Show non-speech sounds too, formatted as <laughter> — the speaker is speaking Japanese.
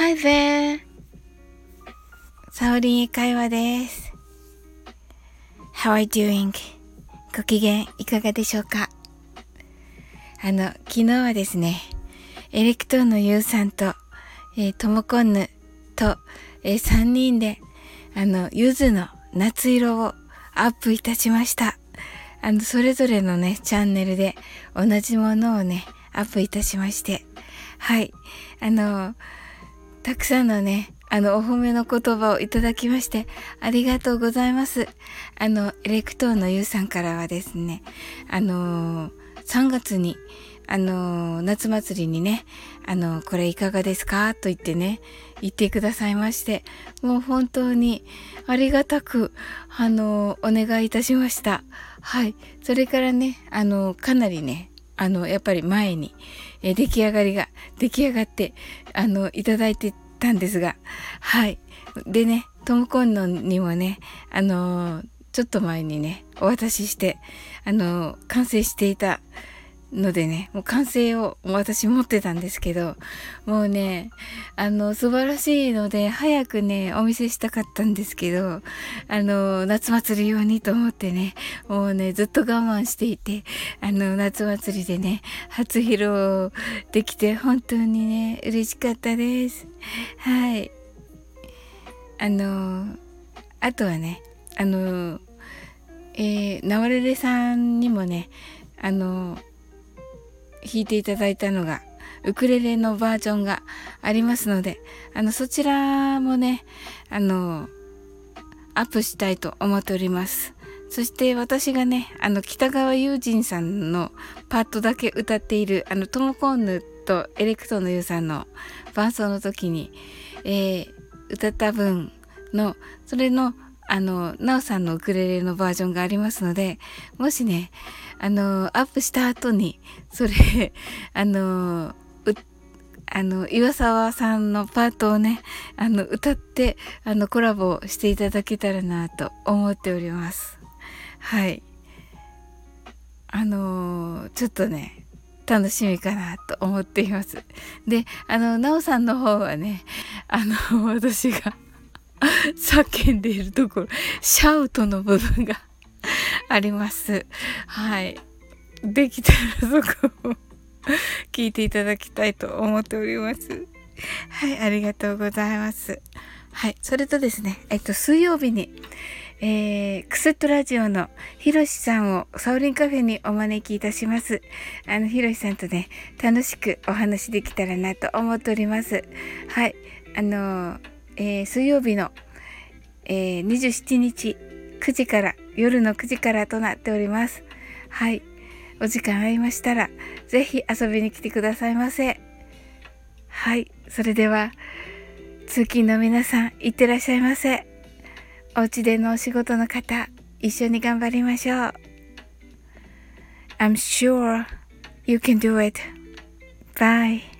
Hi there! サオリン会話です。How are you doing? ご機嫌いかがでしょうか？あの、昨日はですね、エレクトーンのユウさんと、えー、トモコンヌと、えー、3人で、あの、ゆずの夏色をアップいたしました。あの、それぞれのね、チャンネルで同じものをね、アップいたしまして、はい。あの、たくさんのね、あの、お褒めの言葉をいただきまして、ありがとうございます。あの、エレクトーンのゆうさんからはですね、あの3月に、あの夏祭りにね、あのこれいかがですか？と言ってね、言ってくださいまして、もう本当にありがたく、あのお願いいたしました。はい。それからね、あのかなりね、あの、やっぱり前に、え出来上がりが、出来上がって、あの、いただいてたんですが、はい。でね、トムコンノンにもね、あのちょっと前にね、お渡しして、あの完成していたのでね、もう完成を私持ってたんですけど、もうね、あの、素晴らしいので、早くね、お見せしたかったんですけど、あの、夏祭り用にと思ってね、もうね、ずっと我慢していて、あの、夏祭りでね、初披露できて、本当にね、嬉しかったです。はい。あの、あとはね、あの、えー、ナワレレさんにもね、あの、弾いていただいたのが、ウクレレのバージョンがありますので、あの、そちらもね、あの、アップしたいと思っております。そして私がね、あの、北川友人さんのパートだけ歌っている、あの、トモコンヌとエレクトのユウさんの伴奏の時に、えー、歌った分の、それのあの、なおさんのウクレレのバージョンがありますので、もしね、あの、アップした後に、それ、<laughs> あの、あの、岩沢さんのパートをね、あの、歌って、あの、コラボしていただけたらなと思っております。はい。あのちょっとね、楽しみかなと思っています。で、あの、なおさんの方はね、あの、<laughs> 私が叫んでいるところ、シャウトの部分が <laughs> あります。はい。できたらそこを聞いていただきたいと思っております。はい、ありがとうございます。はい、それとですね、えっと、水曜日に、えー、クスットラジオのひろしさんをサウリンカフェにお招きいたします。あの、ひろしさんとね、楽しくお話できたらなと思っております。はい、あのーえー、水曜日の、えー、27日9時から夜の9時からとなっております。はい。お時間ありましたら、ぜひ遊びに来てくださいませ。はい。それでは、通勤の皆さん、いってらっしゃいませ。お家でのお仕事の方、一緒に頑張りましょう。I'm sure you can do it. Bye.